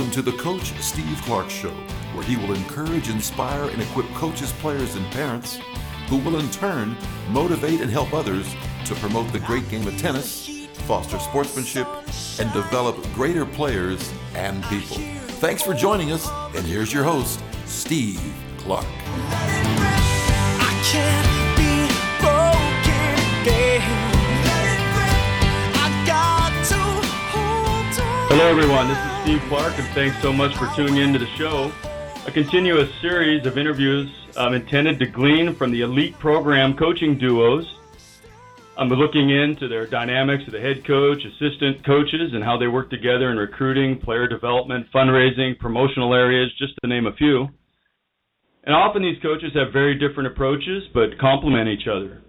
Welcome to the Coach Steve Clark Show, where he will encourage, inspire, and equip coaches, players, and parents who will in turn motivate and help others to promote the great game of tennis, foster sportsmanship, and develop greater players and people. Thanks for joining us, and here's your host, Steve Clark. Hello, everyone. This is Steve Clark, and thanks so much for tuning in to the show. A continuous series of interviews um, intended to glean from the elite program coaching duos. I'm looking into their dynamics of the head coach, assistant coaches, and how they work together in recruiting, player development, fundraising, promotional areas, just to name a few. And often these coaches have very different approaches, but complement each other.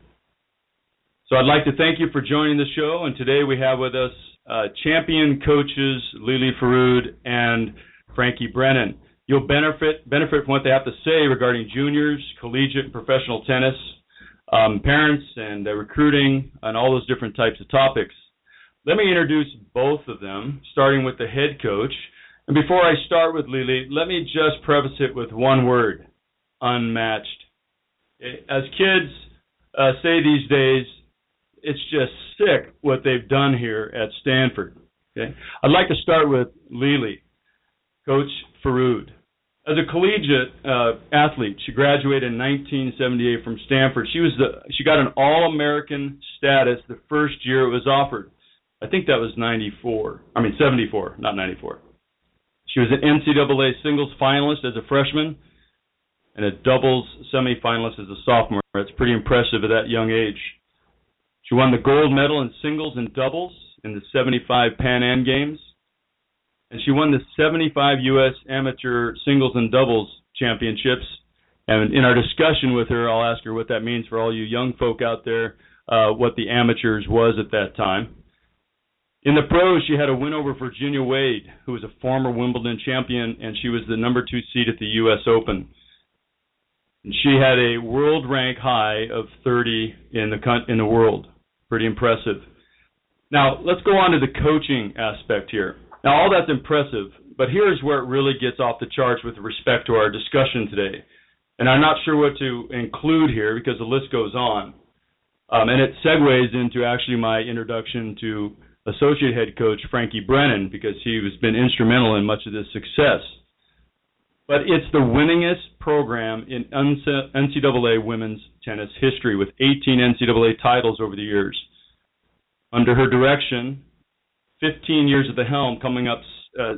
So I'd like to thank you for joining the show, and today we have with us uh, champion coaches Lele Forood and Frankie Brennan. You'll benefit benefit from what they have to say regarding juniors, collegiate, and professional tennis, um, parents, and uh, recruiting, and all those different types of topics. Let me introduce both of them, starting with the head coach. And before I start with Lily, let me just preface it with one word: unmatched. As kids uh, say these days, it's just sick what they've done here at Stanford. Okay, I'd like to start with Lily, Coach Forood. As a collegiate uh, athlete, she graduated in 1978 from Stanford. She was the she got an All-American status the first year it was offered. I think that was 94. I mean 74, not 94. She was an NCAA singles finalist as a freshman and a doubles semifinalist as a sophomore. That's pretty impressive at that young age. She won the gold medal in singles and doubles in the 75 Pan Am Games, and she won the 75 U.S. Amateur Singles and Doubles Championships. And in our discussion with her, I'll ask her what that means for all you young folk out there, uh, what the amateurs was at that time. In the pros, she had a win over Virginia Wade, who was a former Wimbledon champion, and she was the number two seed at the U.S. Open. And she had a world rank high of 30 in the in the world. Pretty impressive. Now, let's go on to the coaching aspect here. Now, all that's impressive, but here's where it really gets off the charts with respect to our discussion today. And I'm not sure what to include here because the list goes on. Um, and it segues into actually my introduction to associate head coach Frankie Brennan because he has been instrumental in much of this success. But it's the winningest program in NCAA women's tennis history with 18 NCAA titles over the years. Under her direction, 15 years at the helm, coming up uh,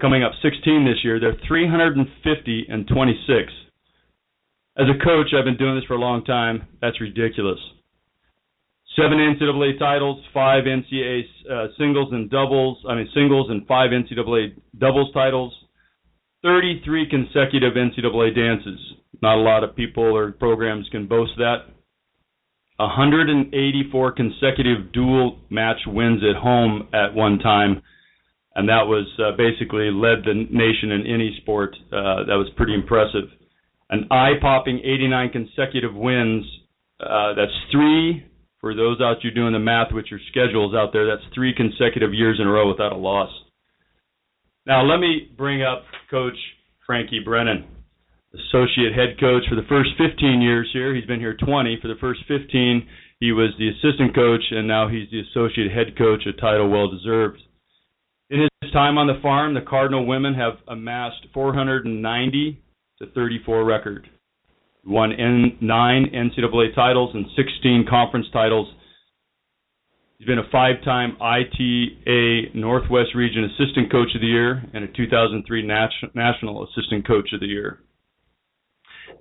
coming up 16 this year. They're 350 and 26. As a coach, I've been doing this for a long time. That's ridiculous. Seven NCAA titles, five NCAA uh, singles and doubles. I mean singles and five NCAA doubles titles. 33 consecutive NCAA dances. Not a lot of people or programs can boast that. 184 consecutive dual match wins at home at one time, and that was uh, basically led the nation in any sport. Uh, that was pretty impressive. An eye-popping 89 consecutive wins. Uh, that's three for those out you doing the math with your schedules out there. That's three consecutive years in a row without a loss. Now let me bring up Coach Frankie Brennan associate head coach for the first 15 years here. He's been here 20. For the first 15, he was the assistant coach, and now he's the associate head coach, a title well deserved. In his time on the farm, the Cardinal women have amassed 490 to 34 record. Won nine NCAA titles and 16 conference titles. He's been a five-time ITA Northwest Region Assistant Coach of the Year and a 2003 Nat- National Assistant Coach of the Year.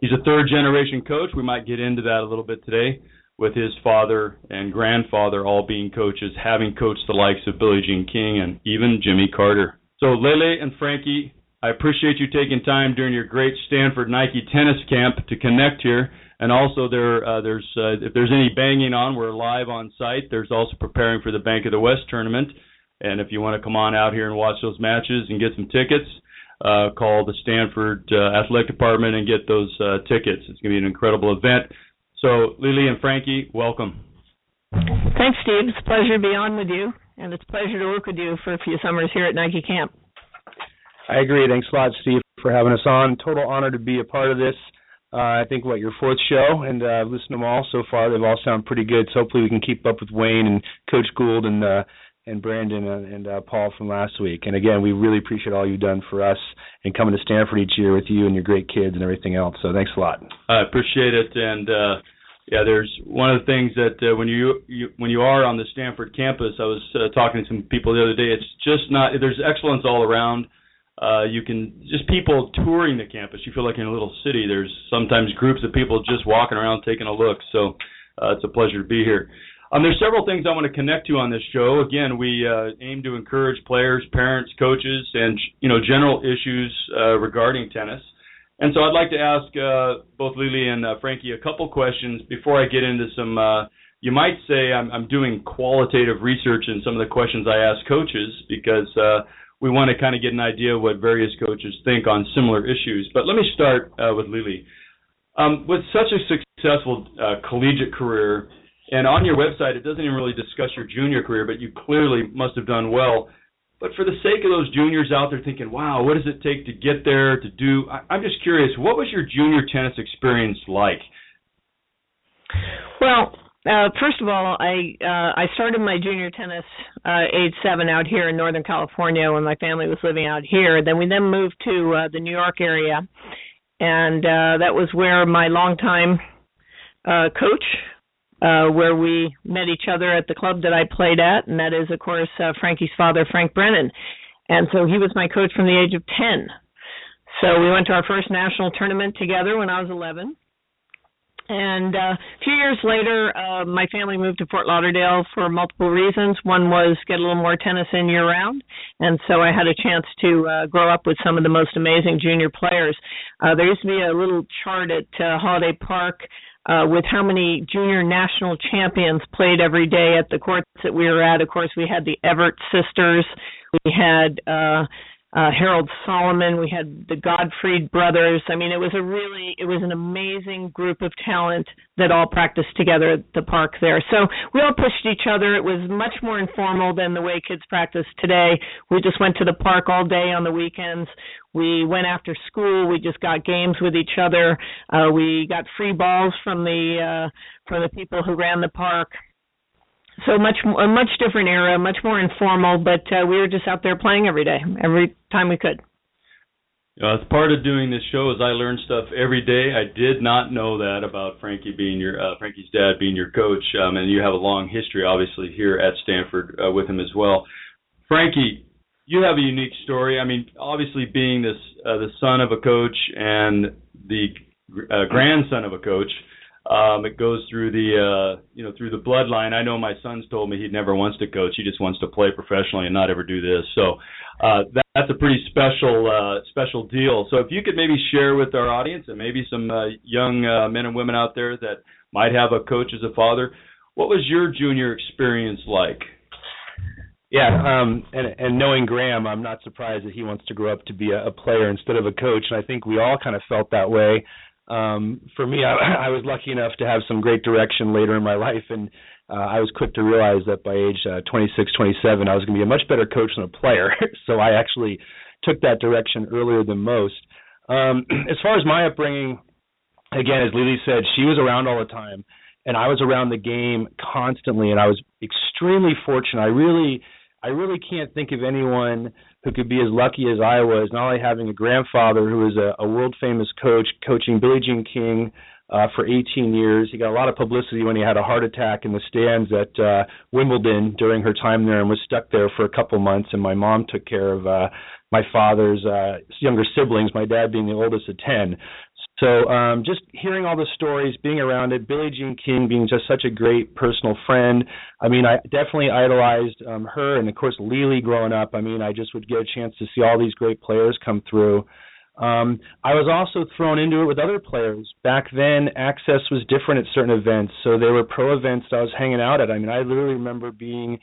He's a third generation coach. We might get into that a little bit today with his father and grandfather all being coaches, having coached the likes of Billie Jean King and even Jimmy Carter. So Lele and Frankie, I appreciate you taking time during your great Stanford Nike tennis camp to connect here. And also there, uh, there's uh, if there's any banging on, we're live on site. There's also preparing for the Bank of the West tournament. And if you want to come on out here and watch those matches and get some tickets, uh, call the Stanford uh, Athletic Department and get those uh, tickets. It's going to be an incredible event. So, Lily and Frankie, welcome. Thanks, Steve. It's a pleasure to be on with you, and it's a pleasure to work with you for a few summers here at Nike Camp. I agree. Thanks a lot, Steve, for having us on. Total honor to be a part of this. Uh, I think what your fourth show, and uh, I've listened to them all so far. They've all sound pretty good. So hopefully we can keep up with Wayne and Coach Gould and uh, and Brandon and, and uh, Paul from last week. And again, we really appreciate all you've done for us and coming to Stanford each year with you and your great kids and everything else. So thanks a lot. I appreciate it. And uh, yeah, there's one of the things that uh, when you, you when you are on the Stanford campus, I was uh, talking to some people the other day. It's just not there's excellence all around. Uh, you can just people touring the campus. You feel like in a little city. There's sometimes groups of people just walking around taking a look. So uh, it's a pleasure to be here. Um, there's several things I want to connect to on this show. Again, we uh, aim to encourage players, parents, coaches, and you know general issues uh, regarding tennis. And so I'd like to ask uh, both Lily and uh, Frankie a couple questions before I get into some. You might say I'm, I'm doing qualitative research in some of the questions I ask coaches because we want to kind of get an idea of what various coaches think on similar issues. But let me start uh, with Lily. Um, with such a successful uh, collegiate career, and on your website, it doesn't even really discuss your junior career, but you clearly must have done well. But for the sake of those juniors out there thinking, wow, what does it take to get there, to do? I, I'm just curious, what was your junior tennis experience like? Well, uh, first of all, I uh, I started my junior tennis uh, age seven out here in Northern California when my family was living out here. Then we then moved to uh, the New York area, and uh, that was where my longtime uh, coach, uh, where we met each other at the club that I played at, and that is of course uh, Frankie's father, Frank Brennan, and so he was my coach from the age of ten. So we went to our first national tournament together when I was 11 and uh, a few years later, uh, my family moved to Fort Lauderdale for multiple reasons. One was get a little more tennis in year round, and so I had a chance to uh, grow up with some of the most amazing junior players. Uh, there used to be a little chart at uh, Holiday Park uh, with how many junior national champions played every day at the courts that we were at. Of course, we had the Evert sisters. We had uh, uh, Harold Solomon. We had the Gottfried brothers. I mean, it was a really, it was an amazing group of talent that all practiced together at the park there. So we all pushed each other. It was much more informal than the way kids practice today. We just went to the park all day on the weekends. We went after school. We just got games with each other. Uh, we got free balls from the uh, from the people who ran the park so much a much different era, much more informal. But uh, we were just out there playing every day, every time we could. As part of doing this show, is I learned stuff every day. I did not know that about Frankie being your uh, Frankie's dad being your coach, um, and you have a long history, obviously, here at Stanford uh, with him as well. Frankie, you have a unique story. I mean, obviously, being this uh, the son of a coach and the uh, grandson of a coach, um, it goes through the uh, you know through the bloodline. I know my son's told me he never wants to coach. He just wants to play professionally and not ever do this. So uh, that, that's a pretty special uh, special deal. So if you could maybe share with our audience and maybe some uh, young uh, men and women out there that might have a coach as a father, what was your junior experience like? Yeah, um, and and knowing Graham, I'm not surprised that he wants to grow up to be a, a player instead of a coach, and I think we all kind of felt that way um, for me, I, I was lucky enough to have some great direction later in my life, and uh, I was quick to realize that by age uh, 26, 27, I was going to be a much better coach than a player. so I actually took that direction earlier than most. Um, as far as my upbringing, again, as Lily said, she was around all the time, and I was around the game constantly, and I was extremely fortunate. I really, I really can't think of anyone who could be as lucky as I was, not only having a grandfather who was a, a world famous coach, coaching Billie Jean King uh, for 18 years. He got a lot of publicity when he had a heart attack in the stands at uh, Wimbledon during her time there and was stuck there for a couple months. And my mom took care of uh, my father's uh, younger siblings, my dad being the oldest of 10. So um, just hearing all the stories, being around it, Billie Jean King being just such a great personal friend. I mean, I definitely idolized um, her, and of course Lily growing up. I mean, I just would get a chance to see all these great players come through. Um, I was also thrown into it with other players. Back then, access was different at certain events, so there were pro events that I was hanging out at. I mean, I literally remember being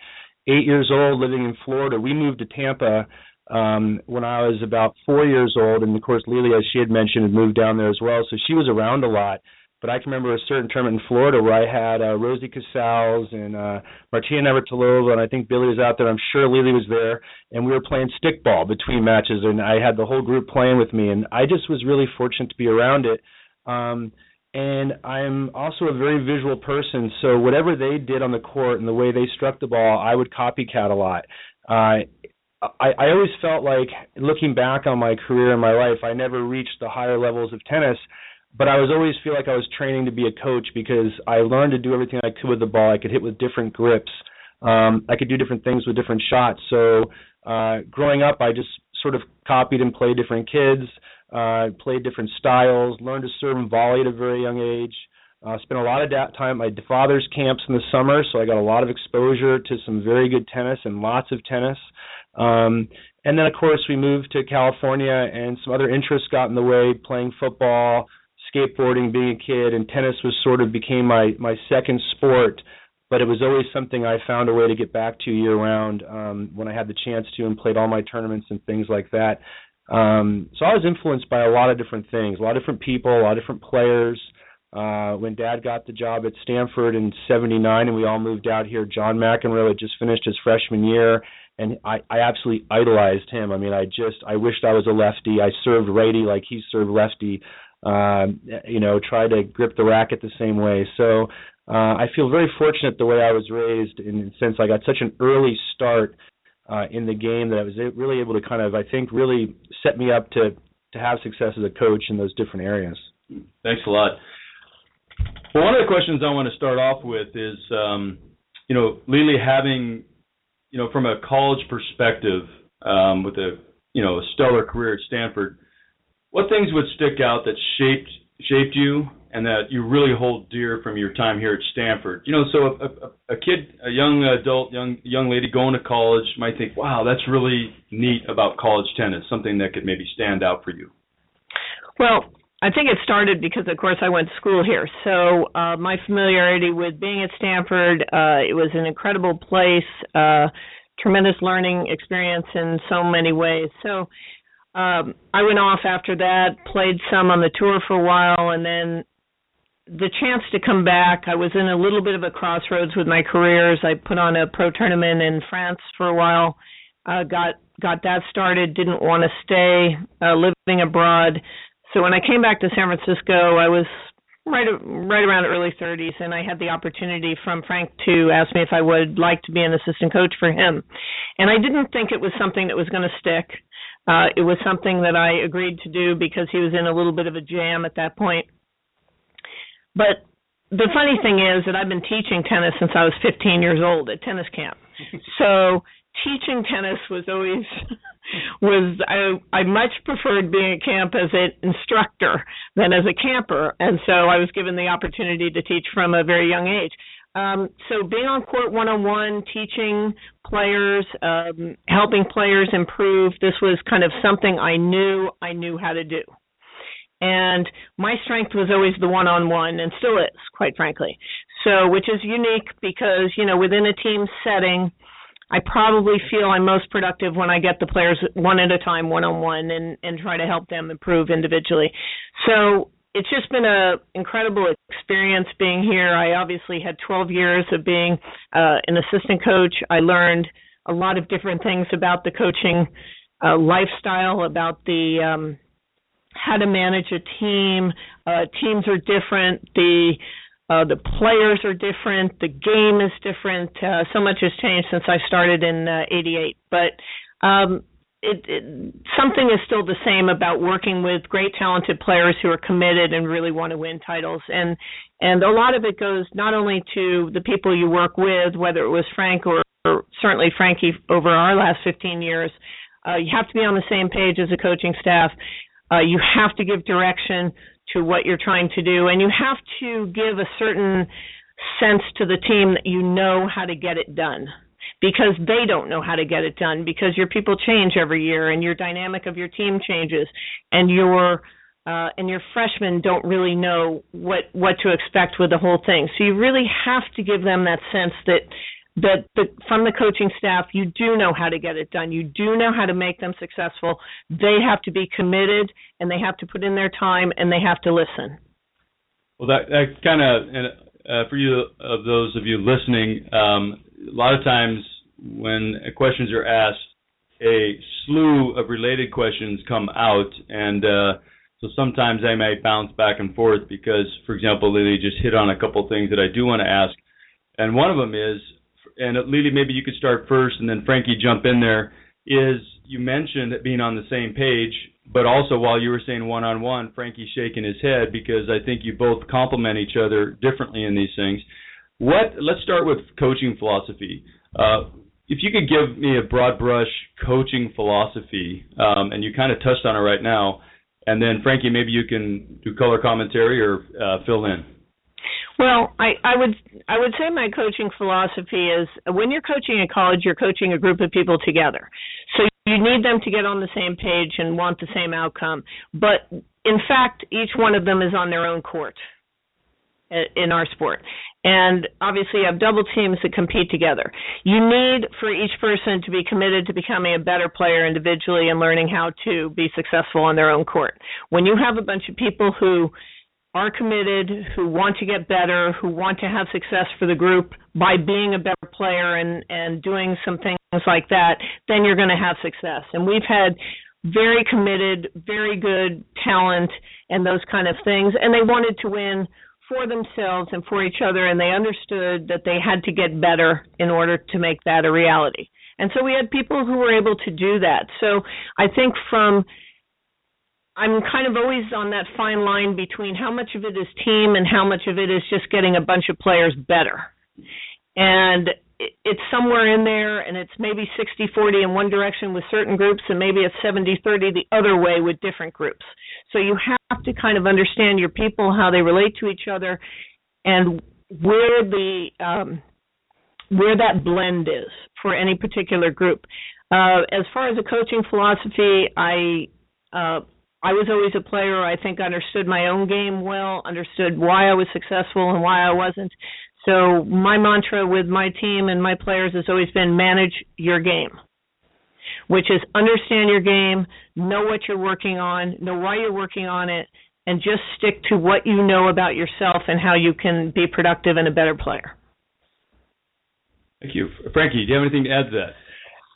eight years old, living in Florida. We moved to Tampa um, when I was about four years old, and of course Lily, as she had mentioned, had moved down there as well, so she was around a lot. but I can remember a certain tournament in Florida where I had uh, Rosie Casals and uh, Martina Navratilova, and I think Billie was out there. I'm sure Lily was there, and we were playing stickball between matches, and I had the whole group playing with me, and I just was really fortunate to be around it. Um, and I'm also a very visual person, so whatever they did on the court and the way they struck the ball, I would copycat a lot. Uh, I, I always felt like looking back on my career and my life, I never reached the higher levels of tennis but I was always feel like I was training to be a coach because I learned to do everything I could with the ball. I could hit with different grips. Um, I could do different things with different shots. So uh, growing up, I just sort of copied and played different kids, uh, played different styles, learned to serve and volley at a very young age. Uh, spent a lot of that time at my father's camps in the summer, so I got a lot of exposure to some very good tennis and lots of tennis. Um, and then, of course, we moved to California, and some other interests got in the way, playing football, skateboarding, being a kid, and tennis was sort of became my my second sport. But it was always something I found a way to get back to year round um, when I had the chance to, and played all my tournaments and things like that. Um, so I was influenced by a lot of different things, a lot of different people, a lot of different players. Uh, when Dad got the job at Stanford in '79, and we all moved out here, John McEnroe had just finished his freshman year, and I, I absolutely idolized him. I mean, I just I wished I was a lefty. I served righty like he served lefty uh, you know, try to grip the racket the same way. So uh, I feel very fortunate the way I was raised the sense I got such an early start uh, in the game that I was really able to kind of, I think, really set me up to to have success as a coach in those different areas. Thanks a lot. Well, one of the questions I want to start off with is, um, you know, Lily having, you know, from a college perspective, um, with a you know a stellar career at Stanford, what things would stick out that shaped shaped you and that you really hold dear from your time here at Stanford? You know, so a, a, a kid, a young adult, young young lady going to college might think, "Wow, that's really neat about college tennis. Something that could maybe stand out for you." Well, I think it started because, of course, I went to school here. So uh, my familiarity with being at Stanford, uh, it was an incredible place, uh, tremendous learning experience in so many ways. So um, I went off after that, played some on the tour for a while, and then the chance to come back. I was in a little bit of a crossroads with my careers. I put on a pro tournament in France for a while, uh, got got that started. Didn't want to stay uh, living abroad. So when I came back to San Francisco, I was right right around early 30s, and I had the opportunity from Frank to ask me if I would like to be an assistant coach for him. And I didn't think it was something that was going to stick. Uh, it was something that I agreed to do because he was in a little bit of a jam at that point. But the funny thing is that I've been teaching tennis since I was 15 years old at tennis camp. so teaching tennis was always was I I much preferred being at camp as an instructor than as a camper, and so I was given the opportunity to teach from a very young age. Um, so being on court one on one, teaching players, um, helping players improve, this was kind of something I knew I knew how to do. And my strength was always the one on one and still is, quite frankly. So which is unique because, you know, within a team setting, I probably feel I'm most productive when I get the players one at a time, one on one, and and try to help them improve individually. So it's just been a incredible experience being here. I obviously had 12 years of being uh, an assistant coach. I learned a lot of different things about the coaching uh, lifestyle, about the um, how to manage a team. Uh, teams are different. The uh, the players are different. The game is different. Uh, so much has changed since I started in '88. Uh, but um, it, it something is still the same about working with great talented players who are committed and really want to win titles and and a lot of it goes not only to the people you work with whether it was Frank or, or certainly Frankie over our last 15 years uh, you have to be on the same page as a coaching staff uh, you have to give direction to what you're trying to do and you have to give a certain sense to the team that you know how to get it done because they don't know how to get it done because your people change every year and your dynamic of your team changes and your uh, and your freshmen don't really know what what to expect with the whole thing. So you really have to give them that sense that that the, from the coaching staff, you do know how to get it done. You do know how to make them successful. They have to be committed and they have to put in their time and they have to listen. Well, that that kind of uh, for you of those of you listening, um, a lot of times when questions are asked, a slew of related questions come out, and uh, so sometimes I may bounce back and forth because, for example, Lily just hit on a couple things that I do want to ask, and one of them is, and Lily, maybe you could start first, and then Frankie jump in there. Is you mentioned being on the same page, but also while you were saying one-on-one, Frankie's shaking his head because I think you both complement each other differently in these things. What? Let's start with coaching philosophy. Uh, if you could give me a broad brush coaching philosophy, um, and you kind of touched on it right now, and then Frankie, maybe you can do color commentary or uh, fill in. Well, I, I would I would say my coaching philosophy is when you're coaching in college, you're coaching a group of people together. So you need them to get on the same page and want the same outcome. But in fact, each one of them is on their own court in our sport. And obviously, you have double teams that compete together. You need for each person to be committed to becoming a better player individually and learning how to be successful on their own court. When you have a bunch of people who are committed, who want to get better, who want to have success for the group by being a better player and and doing some things like that, then you're going to have success. And we've had very committed, very good talent and those kind of things and they wanted to win for themselves and for each other, and they understood that they had to get better in order to make that a reality. And so we had people who were able to do that. So I think from I'm kind of always on that fine line between how much of it is team and how much of it is just getting a bunch of players better. And it's somewhere in there and it's maybe 60-40 in one direction with certain groups and maybe it's 70-30 the other way with different groups. So you have to kind of understand your people, how they relate to each other and where the um, where that blend is for any particular group. Uh, as far as the coaching philosophy, I uh, I was always a player. I think understood my own game well, understood why I was successful and why I wasn't. So my mantra with my team and my players has always been manage your game, which is understand your game, know what you're working on, know why you're working on it, and just stick to what you know about yourself and how you can be productive and a better player. Thank you. Frankie, do you have anything to add to that?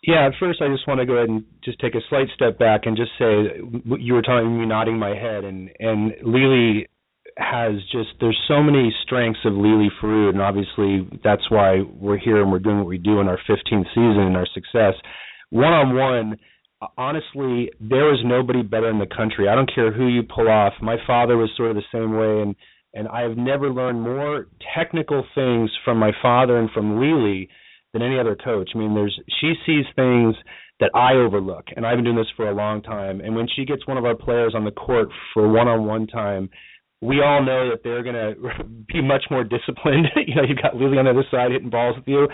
Yeah, at first I just want to go ahead and just take a slight step back and just say you were telling me nodding my head and and Lily has just there's so many strengths of Lele Forood, and obviously that's why we're here and we're doing what we do in our 15th season and our success. One on one, honestly, there is nobody better in the country. I don't care who you pull off. My father was sort of the same way, and and I have never learned more technical things from my father and from Lily than any other coach. I mean, there's she sees things that I overlook, and I've been doing this for a long time. And when she gets one of our players on the court for one-on-one time, we all know that they're going to be much more disciplined. you know, you've got Lily on the other side hitting balls with you,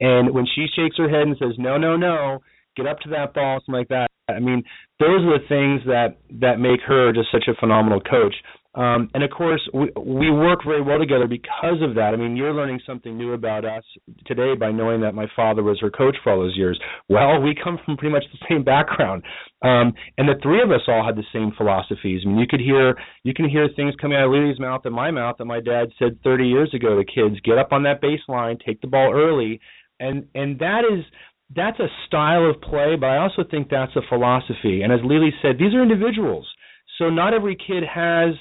and when she shakes her head and says, "No, no, no, get up to that ball," something like that. I mean, those are the things that that make her just such a phenomenal coach. Um, and of course, we, we work very well together because of that. I mean, you're learning something new about us today by knowing that my father was her coach for all those years. Well, we come from pretty much the same background, um, and the three of us all had the same philosophies. I mean, you could hear you can hear things coming out of Lily's mouth and my mouth that my dad said 30 years ago to kids: get up on that baseline, take the ball early, and and that is that's a style of play, but I also think that's a philosophy. And as Lily said, these are individuals. So not every kid has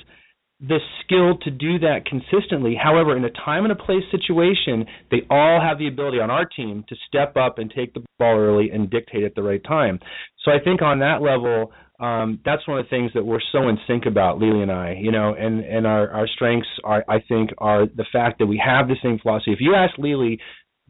the skill to do that consistently. However, in a time and a place situation, they all have the ability on our team to step up and take the ball early and dictate at the right time. So I think on that level, um, that's one of the things that we're so in sync about, Lily and I. You know, and and our our strengths are, I think, are the fact that we have the same philosophy. If you ask Lily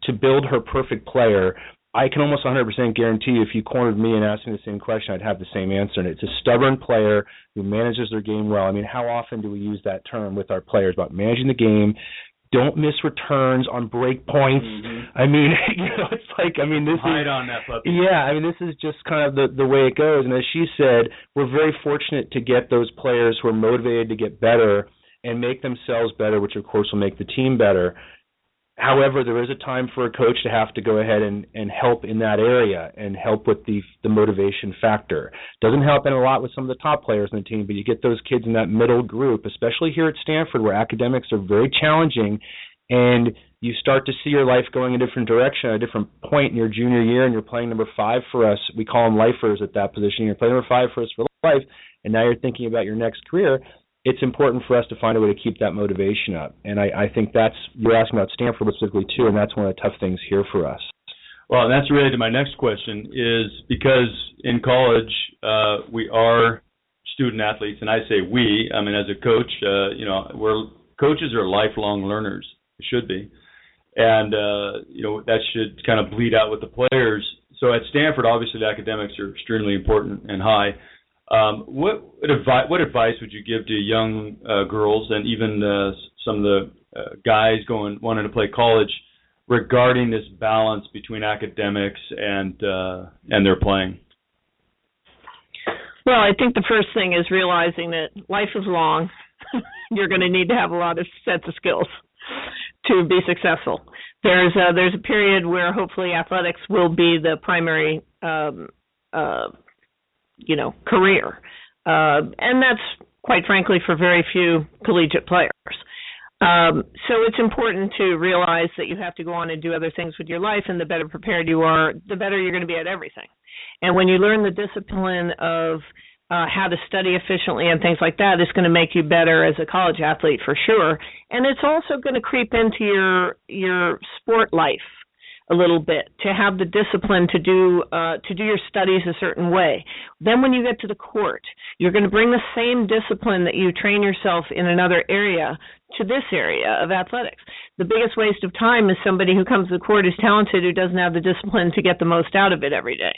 to build her perfect player, I can almost 100% guarantee you if you cornered me and asked me the same question, I'd have the same answer. And it's a stubborn player who manages their game well. I mean, how often do we use that term with our players about managing the game? Don't miss returns on break points. Mm-hmm. I mean, you know, it's like I mean, this Hide is on that puppy. Yeah, I mean, this is just kind of the the way it goes. And as she said, we're very fortunate to get those players who are motivated to get better and make themselves better, which of course will make the team better However, there is a time for a coach to have to go ahead and, and help in that area and help with the the motivation factor. Doesn't help in a lot with some of the top players in the team, but you get those kids in that middle group, especially here at Stanford where academics are very challenging and you start to see your life going a different direction at a different point in your junior year and you're playing number five for us. We call them lifers at that position. You're playing number five for us for life and now you're thinking about your next career it's important for us to find a way to keep that motivation up. And I, I think that's you're asking about Stanford specifically too, and that's one of the tough things here for us. Well, and that's related to my next question is because in college uh, we are student athletes, and I say we. I mean, as a coach, uh, you know, we're coaches are lifelong learners. Should be, and uh, you know that should kind of bleed out with the players. So at Stanford, obviously the academics are extremely important and high. Um, what advice what advice would you give to young uh, girls and even uh, some of the uh, guys going wanting to play college regarding this balance between academics and uh, and their playing? Well, I think the first thing is realizing that life is long. You're going to need to have a lot of sets of skills to be successful. There's a, there's a period where hopefully athletics will be the primary um, uh, you know career, uh, and that's quite frankly for very few collegiate players. Um, so it's important to realize that you have to go on and do other things with your life, and the better prepared you are, the better you're going to be at everything. And when you learn the discipline of uh, how to study efficiently and things like that, it's going to make you better as a college athlete for sure. And it's also going to creep into your your sport life a little bit to have the discipline to do uh, to do your studies a certain way. Then when you get to the court, you're going to bring the same discipline that you train yourself in another area to this area of athletics. The biggest waste of time is somebody who comes to the court is talented who doesn't have the discipline to get the most out of it every day.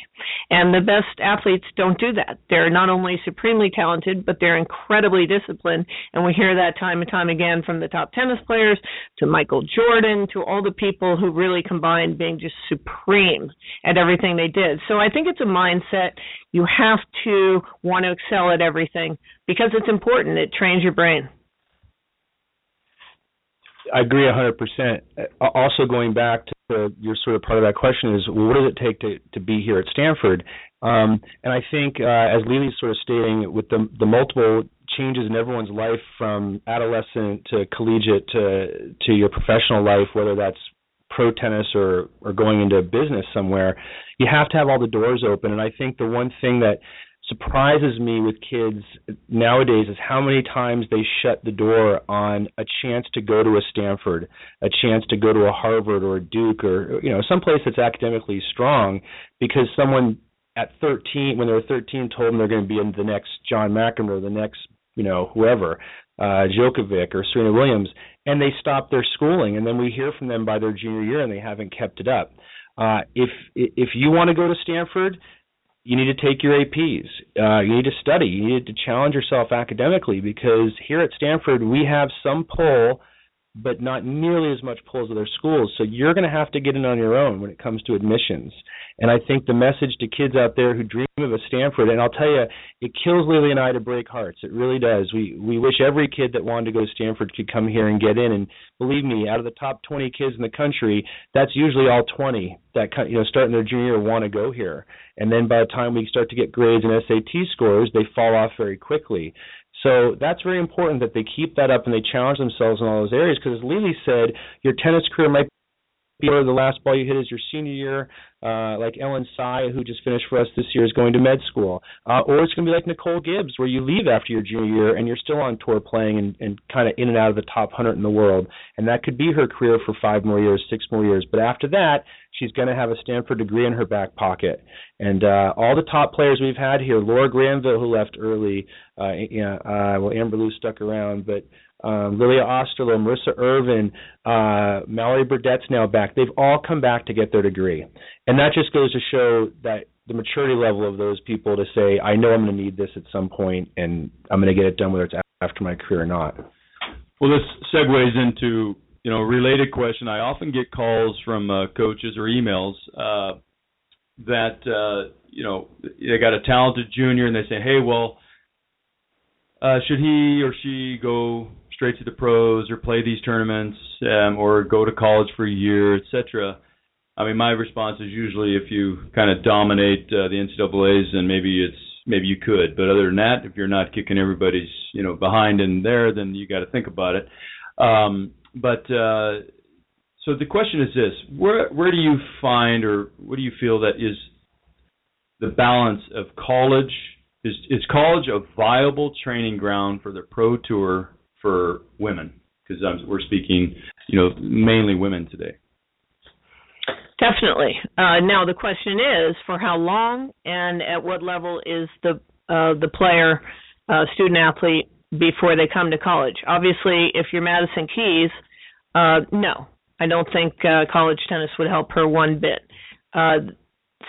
And the best athletes don't do that. They're not only supremely talented, but they're incredibly disciplined. And we hear that time and time again from the top tennis players to Michael Jordan to all the people who really combined being just supreme at everything they did. So I think it's a mindset. You have to want to excel at everything because it's important. It trains your brain. I agree 100%. Uh, also, going back to your sort of part of that question is, well, what does it take to, to be here at Stanford? Um, and I think, uh, as Lele's sort of stating, with the, the multiple changes in everyone's life from adolescent to collegiate to to your professional life, whether that's pro tennis or or going into business somewhere, you have to have all the doors open. And I think the one thing that surprises me with kids nowadays is how many times they shut the door on a chance to go to a Stanford, a chance to go to a Harvard or a Duke or you know some place that's academically strong because someone at 13 when they were 13 told them they're going to be in the next John McEnroe, the next you know whoever, uh Djokovic or Serena Williams, and they stop their schooling and then we hear from them by their junior year and they haven't kept it up. Uh, if if you want to go to Stanford, you need to take your APs. Uh, you need to study. You need to challenge yourself academically because here at Stanford we have some pull but not nearly as much pull as other schools. So you're going to have to get in on your own when it comes to admissions. And I think the message to kids out there who dream of a Stanford, and I'll tell you, it kills Lily and I to break hearts. It really does. We we wish every kid that wanted to go to Stanford could come here and get in. And believe me, out of the top 20 kids in the country, that's usually all 20 that you know starting their junior year want to go here. And then by the time we start to get grades and SAT scores, they fall off very quickly. So that's very important that they keep that up and they challenge themselves in all those areas because, as Lily said, your tennis career might be the last ball you hit is your senior year, uh, like Ellen Tsai, who just finished for us this year, is going to med school. Uh, or it's going to be like Nicole Gibbs, where you leave after your junior year and you're still on tour playing and, and kind of in and out of the top 100 in the world. And that could be her career for five more years, six more years. But after that, she's going to have a Stanford degree in her back pocket. And uh, all the top players we've had here, Laura Granville, who left early, uh, yeah, uh, well, Amber Liu stuck around, but um, Lilia Osterloh, Marissa Irvin, uh, Mallory Burdett's now back. They've all come back to get their degree, and that just goes to show that the maturity level of those people to say, I know I'm going to need this at some point, and I'm going to get it done whether it's after my career or not. Well, this segues into you know a related question. I often get calls from uh, coaches or emails uh, that uh, you know they got a talented junior and they say, hey, well, uh, should he or she go straight to the pros or play these tournaments um, or go to college for a year, etc. I mean, my response is usually if you kind of dominate uh, the NCAA's, then maybe it's maybe you could. But other than that, if you're not kicking everybody's you know behind in there, then you got to think about it. Um, but uh, so the question is this: where where do you find, or what do you feel that is the balance of college? Is is college a viable training ground for the pro tour for women? Because we're speaking, you know, mainly women today. Definitely. Uh, now the question is, for how long and at what level is the uh, the player, uh, student athlete, before they come to college? Obviously, if you're Madison Keys, uh, no, I don't think uh, college tennis would help her one bit. Uh,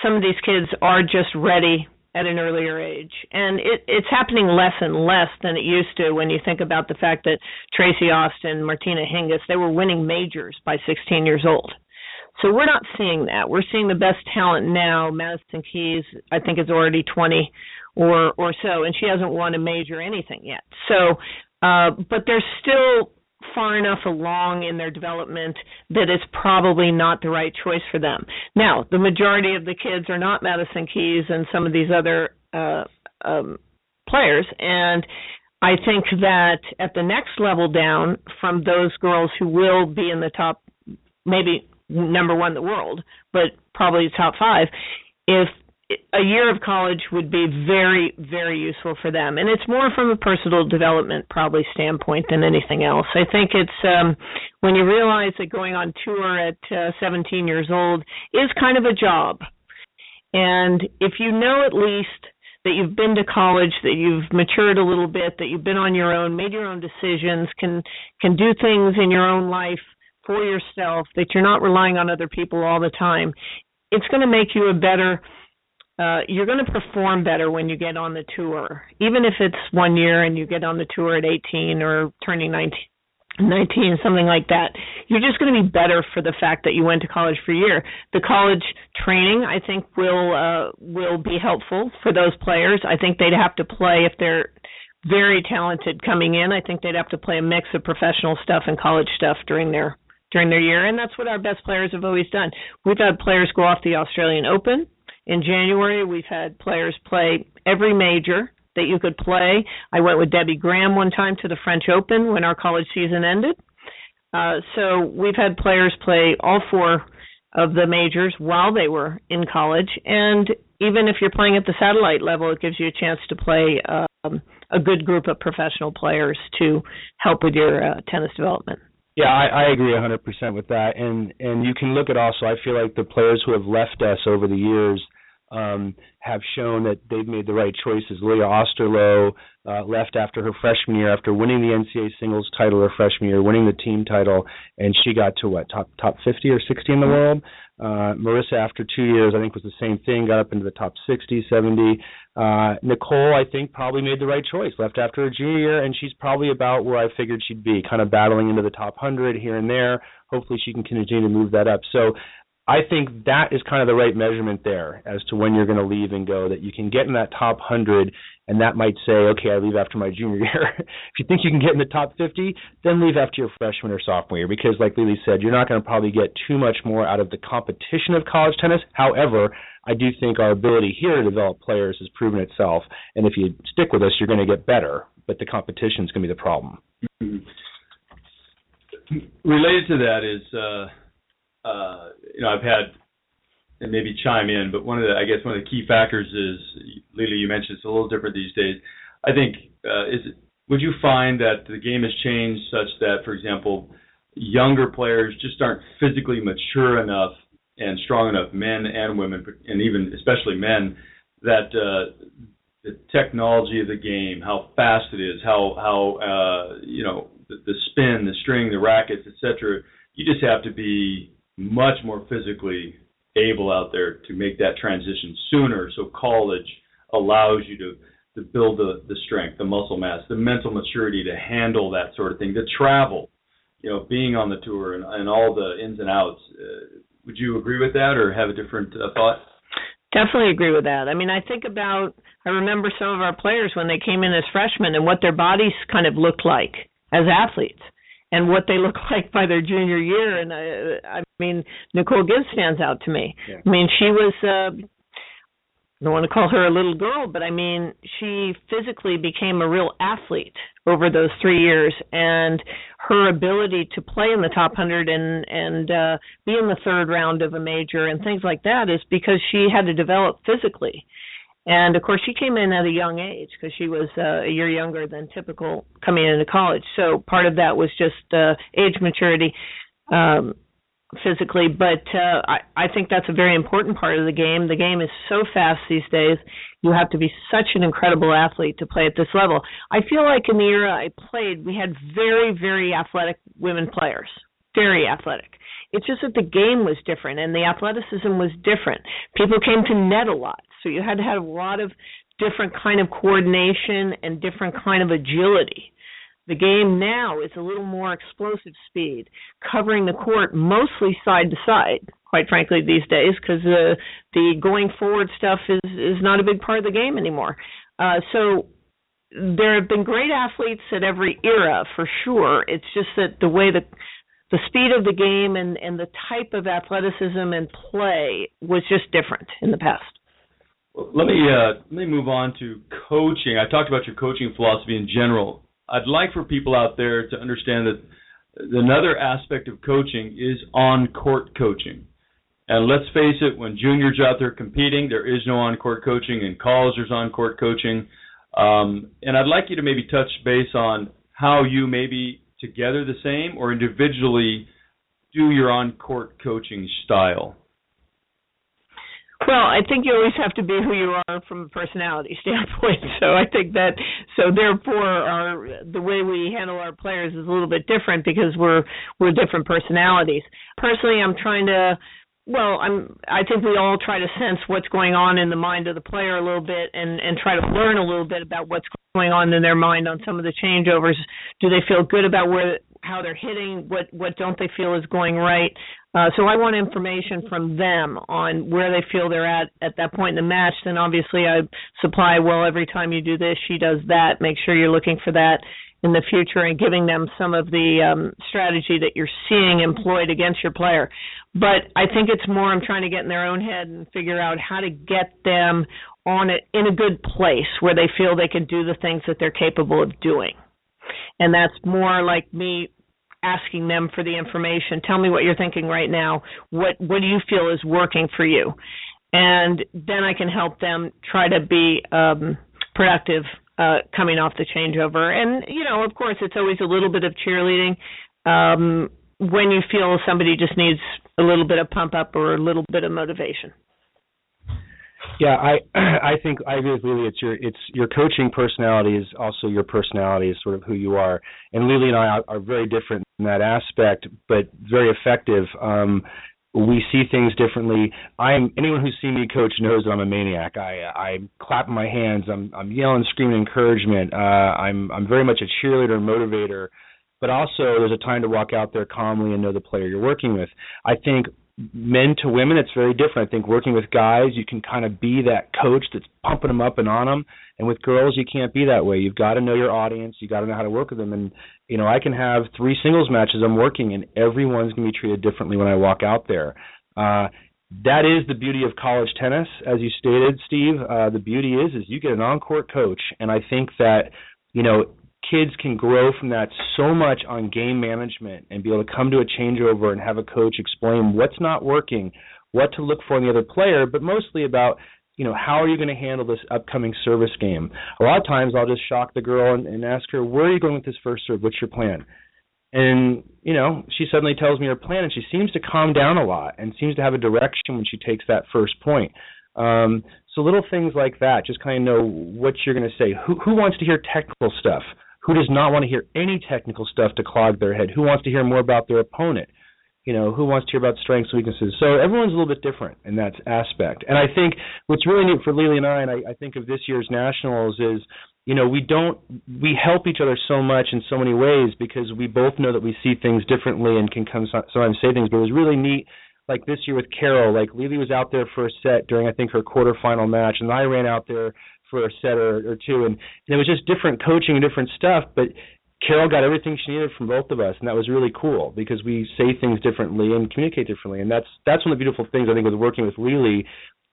some of these kids are just ready at an earlier age, and it, it's happening less and less than it used to. When you think about the fact that Tracy Austin, Martina Hingis, they were winning majors by 16 years old. So we're not seeing that. We're seeing the best talent now. Madison Keys, I think, is already 20 or or so, and she hasn't won a major anything yet. So, uh, but they're still far enough along in their development that it's probably not the right choice for them. Now, the majority of the kids are not Madison Keys and some of these other uh, um, players, and I think that at the next level down, from those girls who will be in the top, maybe number one in the world, but probably top five, if a year of college would be very very useful for them. And it's more from a personal development probably standpoint than anything else. I think it's um when you realize that going on tour at uh, 17 years old is kind of a job. And if you know at least that you've been to college that you've matured a little bit that you've been on your own made your own decisions can can do things in your own life for yourself, that you're not relying on other people all the time, it's going to make you a better uh, you're going to perform better when you get on the tour. Even if it's one year and you get on the tour at 18 or turning 19, 19 something like that you're just going to be better for the fact that you went to college for a year the college training i think will uh will be helpful for those players i think they'd have to play if they're very talented coming in i think they'd have to play a mix of professional stuff and college stuff during their during their year, and that's what our best players have always done. We've had players go off the Australian Open in January. We've had players play every major that you could play. I went with Debbie Graham one time to the French Open when our college season ended. Uh, so we've had players play all four of the majors while they were in college, and even if you're playing at the satellite level, it gives you a chance to play um, a good group of professional players to help with your uh, tennis development. Yeah, I, I agree 100% with that, and and you can look at also. I feel like the players who have left us over the years um, have shown that they've made the right choices. Leah Osterloh uh, left after her freshman year, after winning the NCAA singles title her freshman year, winning the team title, and she got to what top top 50 or 60 in the world. Uh, Marissa, after two years, I think was the same thing, got up into the top 60, 70. Uh, Nicole, I think, probably made the right choice. Left after her junior year, and she's probably about where I figured she'd be, kind of battling into the top 100 here and there. Hopefully, she can continue to move that up. So I think that is kind of the right measurement there as to when you're going to leave and go. That you can get in that top hundred, and that might say, okay, I leave after my junior year. if you think you can get in the top 50, then leave after your freshman or sophomore year, because like Lily said, you're not going to probably get too much more out of the competition of college tennis. However, I do think our ability here to develop players has proven itself, and if you stick with us, you're going to get better. But the competition is going to be the problem. Mm-hmm. Related to that is. Uh uh, you know, I've had, and maybe chime in, but one of the, I guess one of the key factors is, Lily, you mentioned it's a little different these days. I think, uh, is would you find that the game has changed such that, for example, younger players just aren't physically mature enough and strong enough, men and women, and even especially men, that uh, the technology of the game, how fast it is, how how uh, you know the, the spin, the string, the rackets, etc. You just have to be much more physically able out there to make that transition sooner. So college allows you to to build the the strength, the muscle mass, the mental maturity to handle that sort of thing, to travel, you know, being on the tour and, and all the ins and outs. Uh, would you agree with that, or have a different uh, thought? Definitely agree with that. I mean, I think about I remember some of our players when they came in as freshmen and what their bodies kind of looked like as athletes and what they look like by their junior year. And I, I mean, Nicole Gibbs stands out to me. Yeah. I mean, she was. Uh, I don't want to call her a little girl, but I mean, she physically became a real athlete over those three years, and her ability to play in the top hundred and and uh, be in the third round of a major and things like that is because she had to develop physically. And of course, she came in at a young age because she was uh, a year younger than typical coming into college. So part of that was just uh, age maturity um, physically. But uh, I, I think that's a very important part of the game. The game is so fast these days. You have to be such an incredible athlete to play at this level. I feel like in the era I played, we had very, very athletic women players. Very athletic. It's just that the game was different and the athleticism was different. People came to net a lot so you had to have a lot of different kind of coordination and different kind of agility. The game now is a little more explosive speed, covering the court mostly side to side. Quite frankly, these days, because uh, the going forward stuff is is not a big part of the game anymore. Uh, so there have been great athletes at every era for sure. It's just that the way the the speed of the game and and the type of athleticism and play was just different in the past. Let me uh, let me move on to coaching. I talked about your coaching philosophy in general. I'd like for people out there to understand that another aspect of coaching is on court coaching. And let's face it, when juniors out there competing, there is no on court coaching. In college, there's on court coaching. Um, and I'd like you to maybe touch base on how you maybe together the same or individually do your on court coaching style. Well, I think you always have to be who you are from a personality standpoint. So I think that so therefore our the way we handle our players is a little bit different because we're we're different personalities. Personally, I'm trying to well, I'm I think we all try to sense what's going on in the mind of the player a little bit and and try to learn a little bit about what's going on in their mind on some of the changeovers. Do they feel good about where how they're hitting? What what don't they feel is going right? Uh, so I want information from them on where they feel they're at at that point in the match. Then obviously I supply well every time you do this, she does that. Make sure you're looking for that in the future and giving them some of the um, strategy that you're seeing employed against your player. But I think it's more I'm trying to get in their own head and figure out how to get them on it in a good place where they feel they can do the things that they're capable of doing. And that's more like me asking them for the information. Tell me what you're thinking right now. What what do you feel is working for you? And then I can help them try to be um, productive uh, coming off the changeover. And you know, of course, it's always a little bit of cheerleading. Um, when you feel somebody just needs a little bit of pump up or a little bit of motivation. Yeah, I I think I agree with Lele. It's your it's your coaching personality is also your personality is sort of who you are. And Lele and I are, are very different in that aspect, but very effective. Um, we see things differently. I'm anyone who's seen me coach knows that I'm a maniac. I I'm clapping my hands. I'm I'm yelling, screaming encouragement. Uh, I'm I'm very much a cheerleader and motivator. But also, there's a time to walk out there calmly and know the player you're working with. I think men to women it's very different. I think working with guys you can kind of be that coach that's pumping them up and on them and with girls you can't be that way. You've got to know your audience. You got to know how to work with them and you know i can have three singles matches. I'm working and everyone's going to be treated differently when i walk out there. Uh that is the beauty of college tennis. As you stated steve uh the beauty is is you get an on-court coach. And i think that you know kids can grow from that so much on game management and be able to come to a changeover and have a coach explain what's not working, what to look for in the other player, but mostly about you know how are you going to handle this upcoming service game. A lot of times I'll just shock the girl and, and ask her where are you going with this first serve? What's your plan? And you know she suddenly tells me her plan, and she seems to calm down a lot and seems to have a direction when she takes that first point. Um, so little things like that, just kind of know what you're going to say. Who who wants to hear technical stuff? Who does not want to hear any technical stuff to clog their head? Who wants to hear more about their opponent? You know, who wants to hear about strengths weaknesses? So everyone's a little bit different in that aspect. And I think what's really neat for Lele and I, and I, I think of this year's nationals is, you know, we don't we help each other so much in so many ways because we both know that we see things differently and can come sometimes say things. But it was really neat like this year with Carol, like Lele was out there for a set during I think her quarterfinal match, and I ran out there for a set or, or two, and, and it was just different coaching and different stuff. But Carol got everything she needed from both of us, and that was really cool because we say things differently and communicate differently, and that's that's one of the beautiful things I think with working with Lele.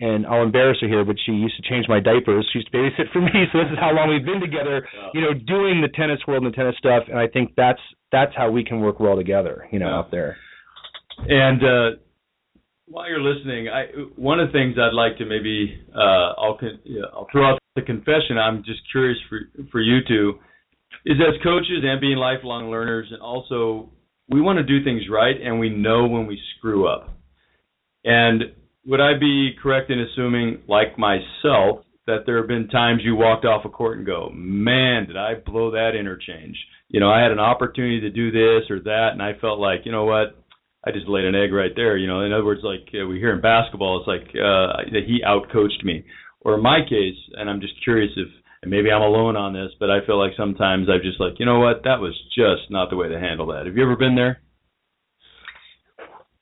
And I'll embarrass her here, but she used to change my diapers. She used to babysit for me, so this is how long we've been together. You know, doing the tennis world and the tennis stuff, and I think that's that's how we can work well together. You know, yeah. out there. And uh, while you're listening, I one of the things I'd like to maybe uh, I'll I'll throw out the confession. I'm just curious for for you two is as coaches and being lifelong learners, and also we want to do things right, and we know when we screw up. And would I be correct in assuming, like myself, that there have been times you walked off a court and go, "Man, did I blow that interchange?" You know, I had an opportunity to do this or that, and I felt like, you know what, I just laid an egg right there. You know, in other words, like uh, we hear in basketball, it's like uh, that he outcoached me. Or in my case, and I'm just curious if and maybe I'm alone on this, but I feel like sometimes I've just like, you know what, that was just not the way to handle that. Have you ever been there?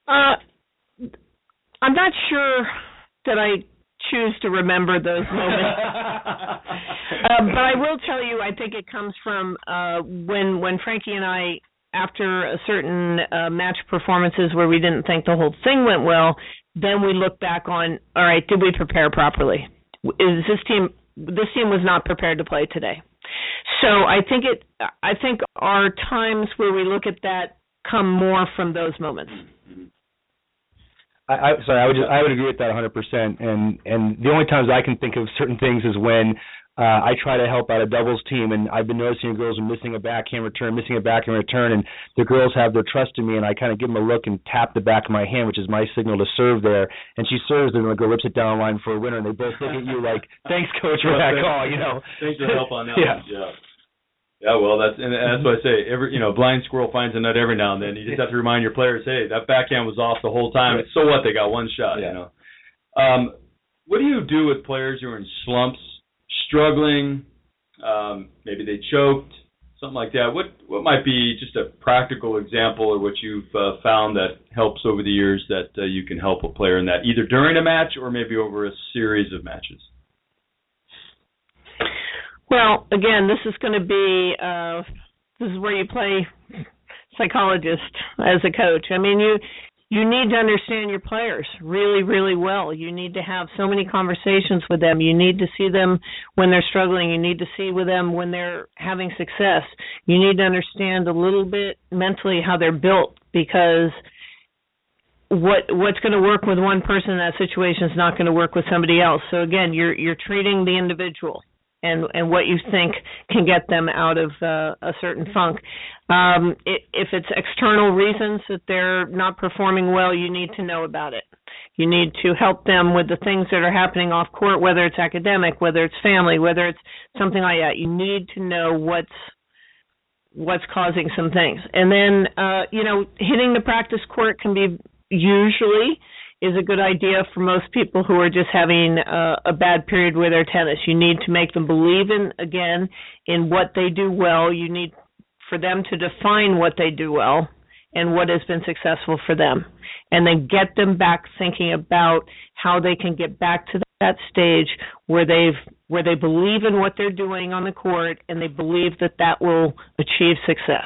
Uh, I'm not sure that I choose to remember those moments. um, but I will tell you, I think it comes from uh, when when Frankie and I, after a certain uh, match performances where we didn't think the whole thing went well, then we look back on, all right, did we prepare properly? Is this team this team was not prepared to play today. So I think it I think our times where we look at that come more from those moments. I, I sorry, I would just, I would agree with that 100%. And and the only times I can think of certain things is when uh, I try to help out a doubles team, and I've been noticing girls are missing a backhand return, missing a backhand return, and the girls have their trust in me, and I kind of give them a look and tap the back of my hand, which is my signal to serve there, and she serves, and the girl rips it down the line for a winner, and they both look at you like, "Thanks, coach, for that call," you know. Thanks for help on that. yeah. One. Yeah. Yeah, well, that's and that's what I say. Every you know, blind squirrel finds a nut every now and then. You just have to remind your players, hey, that backhand was off the whole time. So what? They got one shot. Yeah. You know. Um, what do you do with players who are in slumps, struggling, um, maybe they choked, something like that. What what might be just a practical example or what you've uh, found that helps over the years that uh, you can help a player in that either during a match or maybe over a series of matches? Well, again, this is going to be uh, this is where you play psychologist as a coach. I mean, you you need to understand your players really, really well. You need to have so many conversations with them. You need to see them when they're struggling. You need to see with them when they're having success. You need to understand a little bit mentally how they're built because what what's going to work with one person in that situation is not going to work with somebody else. So again, you're you're treating the individual and and what you think can get them out of uh, a certain funk. Um, it, if it's external reasons that they're not performing well, you need to know about it. You need to help them with the things that are happening off court, whether it's academic, whether it's family, whether it's something like that. You need to know what's what's causing some things. And then uh, you know, hitting the practice court can be usually is a good idea for most people who are just having a, a bad period with their tennis. You need to make them believe in again in what they do well. You need for them to define what they do well and what has been successful for them and then get them back thinking about how they can get back to that stage where they've where they believe in what they're doing on the court and they believe that that will achieve success.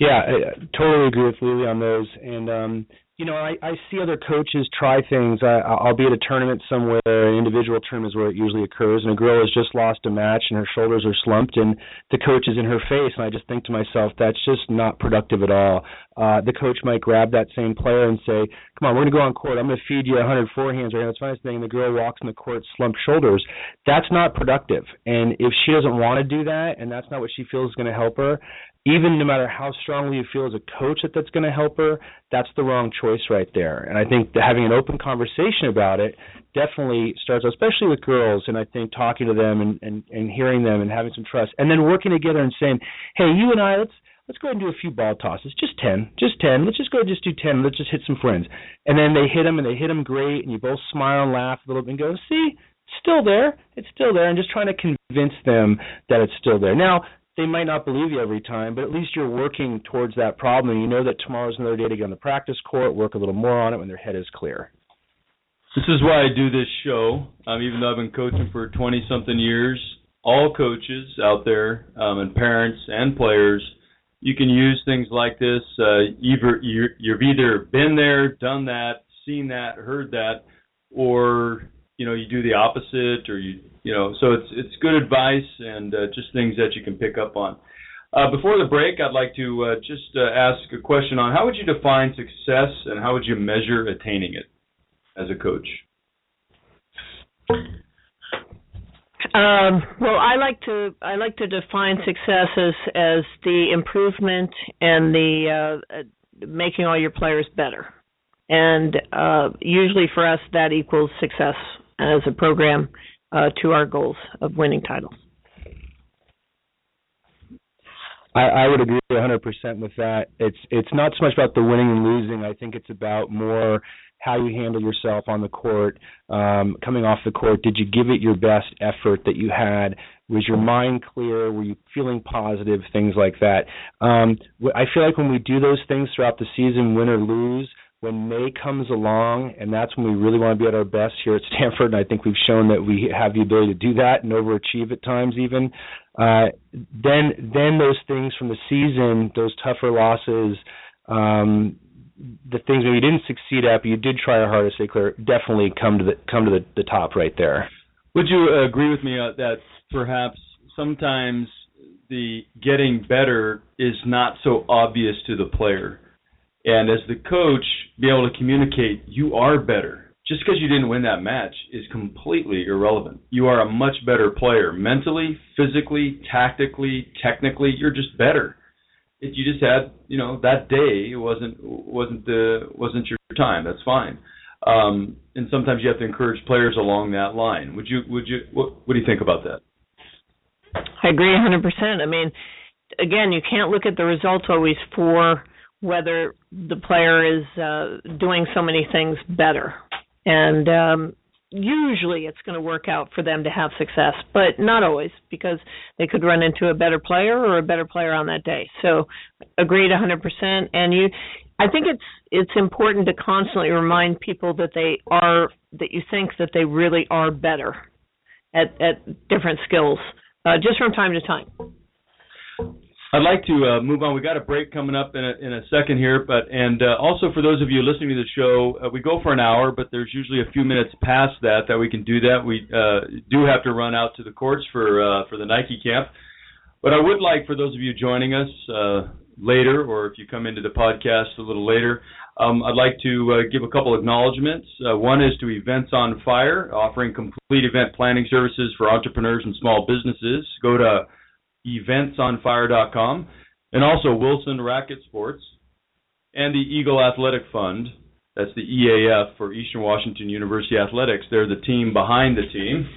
Yeah, I totally agree with Lele on those. And um, you know, I, I see other coaches try things. I, I'll be at a tournament somewhere, an individual tournament is where it usually occurs, and a girl has just lost a match and her shoulders are slumped, and the coach is in her face, and I just think to myself, that's just not productive at all. Uh, the coach might grab that same player and say, "Come on, we're going to go on court. I'm going to feed you 100 forehands right now. That's fine thing." And the girl walks in the court, slumped shoulders. That's not productive. And if she doesn't want to do that, and that's not what she feels is going to help her, even no matter how strongly you feel as a coach that that's going to help her, that's the wrong choice right there. And I think having an open conversation about it definitely starts, especially with girls. And I think talking to them and, and, and hearing them and having some trust, and then working together and saying, "Hey, you and I, let's let's go ahead and do a few ball tosses, just ten, just ten. Let's just go just do ten. Let's just hit some friends." And then they hit them, and they hit them great, and you both smile and laugh a little bit and go, "See." It's still there, it's still there, and just trying to convince them that it's still there. Now, they might not believe you every time, but at least you're working towards that problem. You know that tomorrow's another day to get on the practice court, work a little more on it when their head is clear. This is why I do this show. Um, even though I've been coaching for 20 something years, all coaches out there um, and parents and players, you can use things like this. Uh, either you've either been there, done that, seen that, heard that, or you know you do the opposite, or you you know. So it's it's good advice and uh, just things that you can pick up on. Uh, before the break, I'd like to uh, just uh, ask a question on how would you define success and how would you measure attaining it as a coach? Um, well, I like to I like to define success as as the improvement and the uh, making all your players better, and uh, usually for us that equals success as a program uh, to our goals of winning titles. I, I would agree 100% with that. It's it's not so much about the winning and losing. I think it's about more how you handle yourself on the court, um, coming off the court. Did you give it your best effort that you had? Was your mind clear? Were you feeling positive? Things like that. Um, I feel like when we do those things throughout the season, win or lose, when May comes along, and that's when we really want to be at our best here at Stanford, and I think we've shown that we have the ability to do that and overachieve at times even. Uh, then, then those things from the season, those tougher losses, um, the things that you didn't succeed at, but you did try your hardest, say clear, definitely come to the come to the, the top right there. Would you uh, agree with me uh, that perhaps sometimes the getting better is not so obvious to the player? And as the coach, be able to communicate you are better. Just because you didn't win that match is completely irrelevant. You are a much better player mentally, physically, tactically, technically. You're just better. If you just had, you know, that day wasn't wasn't the wasn't your time. That's fine. Um, and sometimes you have to encourage players along that line. Would you? Would you? What, what do you think about that? I agree 100%. I mean, again, you can't look at the results always for whether the player is uh, doing so many things better. And um, usually it's going to work out for them to have success, but not always because they could run into a better player or a better player on that day. So agreed 100% and you I think it's it's important to constantly remind people that they are that you think that they really are better at at different skills uh, just from time to time. I'd like to uh, move on. We got a break coming up in a, in a second here, but and uh, also for those of you listening to the show, uh, we go for an hour, but there's usually a few minutes past that that we can do that. We uh, do have to run out to the courts for uh, for the Nike camp, but I would like for those of you joining us uh, later, or if you come into the podcast a little later, um, I'd like to give a couple acknowledgments. One is to Events on Fire, offering complete event planning services for entrepreneurs and small businesses. Go to eventsonfire.com, and also Wilson Racket Sports and the Eagle Athletic Fund. That's the EAF for Eastern Washington University Athletics. They're the team behind the team.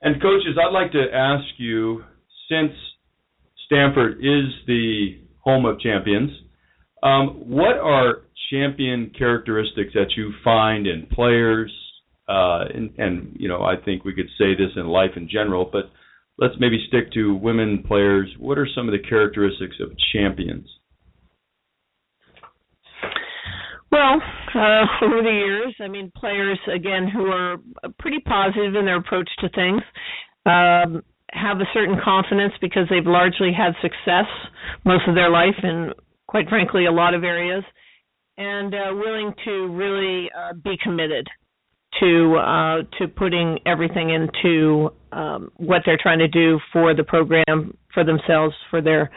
And coaches, I'd like to ask you, since Stanford is the home of champions, um, what are champion characteristics that you find in players? Uh, and, and you know, I think we could say this in life in general, but let's maybe stick to women players. What are some of the characteristics of champions? Well, uh, over the years, I mean, players again who are pretty positive in their approach to things um, have a certain confidence because they've largely had success most of their life in, quite frankly, a lot of areas, and uh, willing to really uh, be committed to uh, to putting everything into um, what they're trying to do for the program, for themselves, for their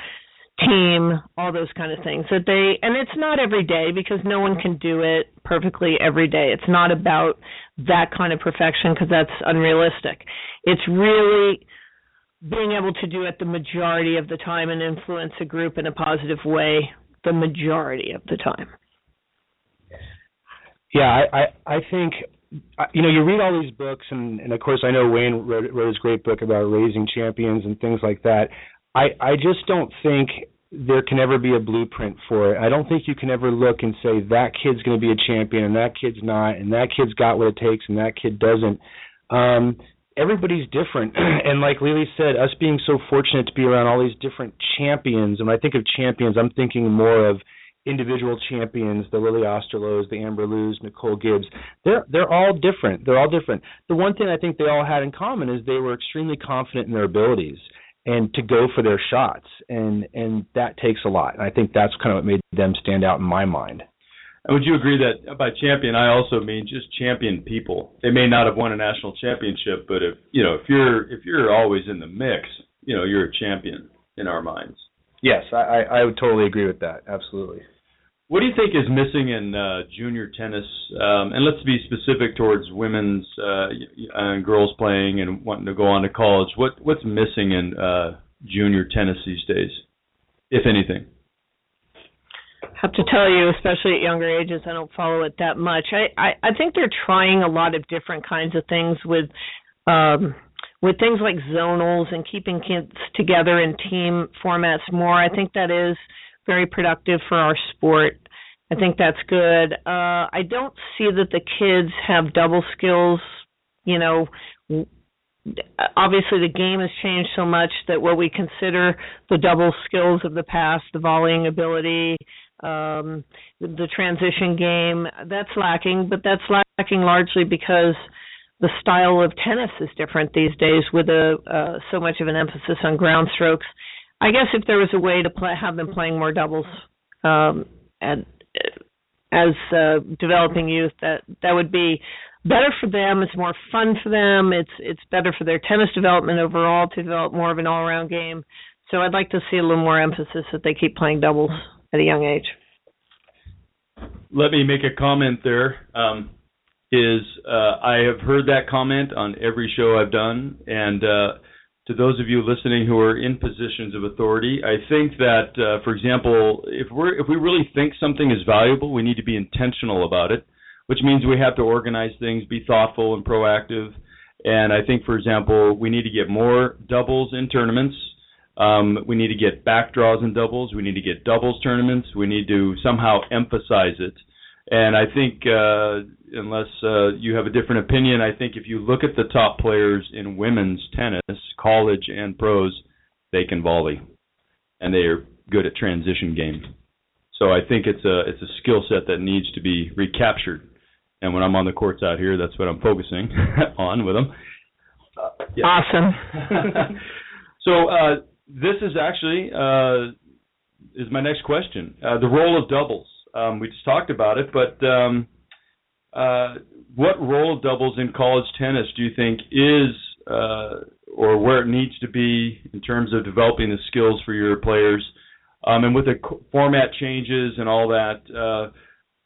team, all those kind of things. That they and it's not every day because no one can do it perfectly every day. It's not about that kind of perfection because that's unrealistic. It's really being able to do it the majority of the time and influence a group in a positive way the majority of the time. Yeah, I I, I think you know, you read all these books, and, and of course, I know Wayne wrote, wrote his great book about raising champions and things like that. I, I just don't think there can ever be a blueprint for it. I don't think you can ever look and say that kid's going to be a champion and that kid's not, and that kid's got what it takes and that kid doesn't. Um, everybody's different, and like Lele said, us being so fortunate to be around all these different champions. And when I think of champions, I'm thinking more of individual champions, the Lily Osterlohs, the Amber Lius, Nicole Gibbs, they're they're all different. They're all different. The one thing I think they all had in common is they were extremely confident in their abilities and to go for their shots, and and that takes a lot. And I think that's kind of what made them stand out in my mind. And would you agree that by champion, I also mean just champion people? They may not have won a national championship, but if you know if you're if you're always in the mix, you know you're a champion in our minds. Yes, I, I would totally agree with that. Absolutely. What do you think is missing in uh, junior tennis? Um, and let's be specific towards women's uh, and girls playing and wanting to go on to college. What what's missing in uh, junior tennis these days, if anything? I have to tell you, especially at younger ages, I don't follow it that much. I, I, I think they're trying a lot of different kinds of things with um with things like zonals and keeping kids together in team formats more. I think that is very productive for our sport. I think that's good. Uh I don't see that the kids have double skills, you know, obviously the game has changed so much that what we consider the double skills of the past, the volleying ability, um, the transition game, that's lacking, but that's lacking largely because the style of tennis is different these days with a uh, so much of an emphasis on ground strokes. I guess if there was a way to play, have them playing more doubles um, and as uh, developing youth, that that would be better for them. It's more fun for them. It's it's better for their tennis development overall to develop more of an all-around game. So I'd like to see a little more emphasis that they keep playing doubles at a young age. Let me make a comment there. Um, is uh, I have heard that comment on every show I've done, and uh, to those of you listening who are in positions of authority, I think that, uh, for example, if we're if we really think something is valuable, we need to be intentional about it, which means we have to organize things, be thoughtful and proactive. And I think, for example, we need to get more doubles in tournaments. Um, we need to get back draws and doubles. We need to get doubles tournaments. We need to somehow emphasize it. And I think, uh, unless uh, you have a different opinion, I think if you look at the top players in women's tennis, college and pros, they can volley, and they are good at transition game. So I think it's a it's a skill set that needs to be recaptured. And when I'm on the courts out here, that's what I'm focusing on with them. Uh, yeah. Awesome. so uh, this is actually uh, is my next question. Uh, the role of doubles. Um, we just talked about it, but um, uh, what role doubles in college tennis do you think is, uh, or where it needs to be in terms of developing the skills for your players? Um, and with the format changes and all that, uh,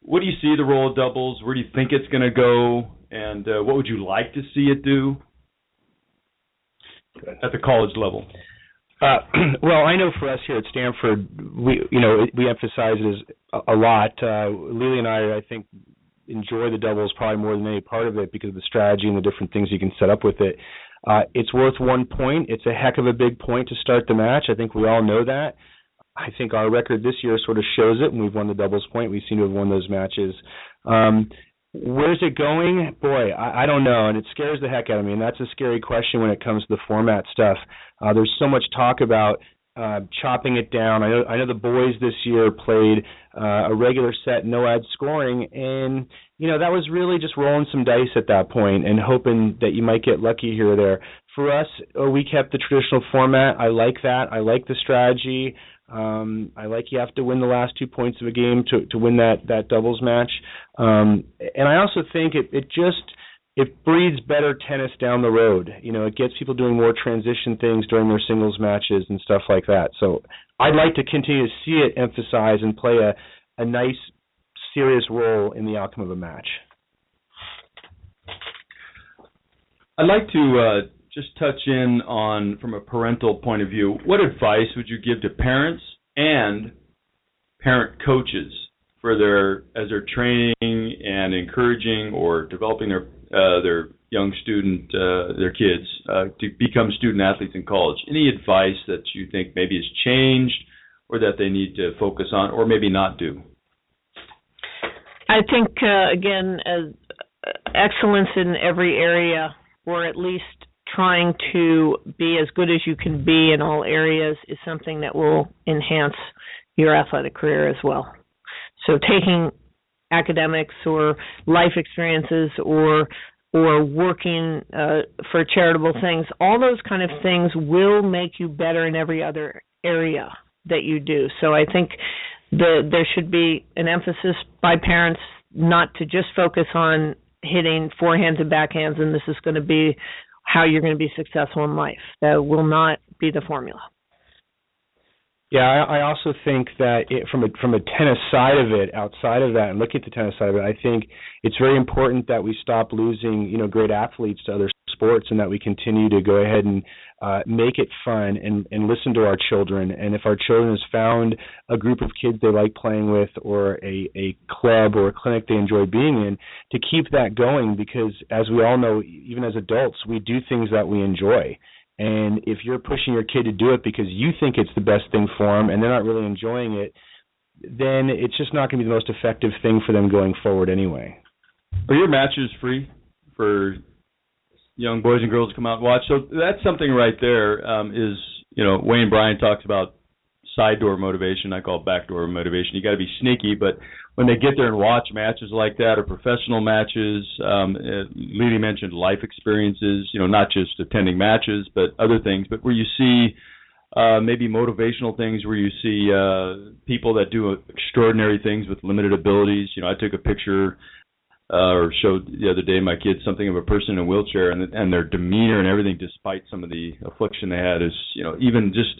what do you see the role of doubles? Where do you think it's going to go? And uh, what would you like to see it do at the college level? Uh, well, I know for us here at Stanford, we you know we emphasize it as a, lot. Uh, Lele and I, I think, enjoy the doubles probably more than any part of it because of the strategy and the different things you can set up with it. Uh, it's worth one point. It's a heck of a big point to start the match. I think we all know that. I think our record this year sort of shows it, and we've won the doubles point. We seem to have won those matches. Um, Where's it going? Boy, I, I don't know, and it scares the heck out of me. And that's a scary question when it comes to the format stuff. Uh, there's so much talk about uh, chopping it down. I know, I know the boys this year played uh, a regular set, no ad scoring, and you know that was really just rolling some dice at that point and hoping that you might get lucky here or there. For us, uh, we kept the traditional format. I like that. I like the strategy. Um, I like you have to win the last two points of a game to to win that that doubles match. Um, and I also think it it just it breeds better tennis down the road. You know, it gets people doing more transition things during their singles matches and stuff like that. So I'd like to continue to see it emphasize and play a a nice serious role in the outcome of a match. I'd like to uh, just touch in on from a parental point of view. What advice would you give to parents and parent coaches for their as they're training and encouraging or developing their uh, their young student uh, their kids uh, to become student athletes in college? Any advice that you think maybe has changed or that they need to focus on or maybe not do? I think uh, again, as excellence in every area, or at least trying to be as good as you can be in all areas is something that will enhance your athletic career as well. So taking academics or life experiences or or working uh, for charitable things, all those kind of things will make you better in every other area that you do. So I think the there should be an emphasis by parents not to just focus on hitting forehands and backhands and this is going to be how you're going to be successful in life. That will not be the formula. Yeah, I, I also think that it, from a from a tennis side of it, outside of that, and looking at the tennis side of it, I think it's very important that we stop losing, you know, great athletes to other sports, and that we continue to go ahead and uh, make it fun and and listen to our children. And if our children has found a group of kids they like playing with, or a a club or a clinic they enjoy being in, to keep that going, because as we all know, even as adults, we do things that we enjoy and if you're pushing your kid to do it because you think it's the best thing for them and they're not really enjoying it, then it's just not going to be the most effective thing for them going forward anyway. Are your matches free for young boys and girls to come out and watch? So that's something right there. Um, is you know Wayne Bryan talks about side door motivation. I call it back door motivation. You got to be sneaky, but when they get there and watch matches like that or professional matches, um, uh, Lele mentioned life experiences. You know, not just attending matches, but other things. But where you see uh, maybe motivational things, where you see uh, people that do extraordinary things with limited abilities. You know, I took a picture. Uh, or showed the other day my kids something of a person in a wheelchair and and their demeanor and everything despite some of the affliction they had is you know even just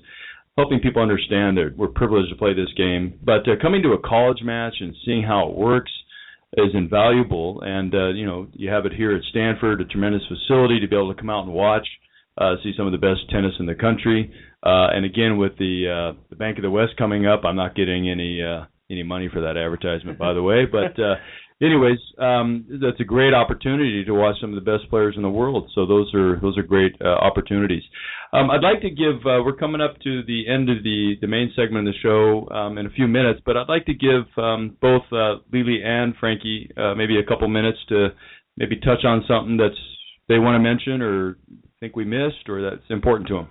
helping people understand that we're privileged to play this game. But uh, coming to a college match and seeing how it works is invaluable. And uh, you know, you have it here at Stanford, a tremendous facility to be able to come out and watch, uh, see some of the best tennis in the country. Uh, and again, with the uh, the Bank of the West coming up, I'm not getting any uh, any money for that advertisement, by the way. But uh, anyways, um, that's a great opportunity to watch some of the best players in the world. So those are those are great uh, opportunities. Um, I'd like to give. Uh, we're coming up to the end of the the main segment of the show um, in a few minutes, but I'd like to give um, both uh, Lele and Frankie uh, maybe a couple minutes to maybe touch on something that's they want to mention or think we missed or that's important to them.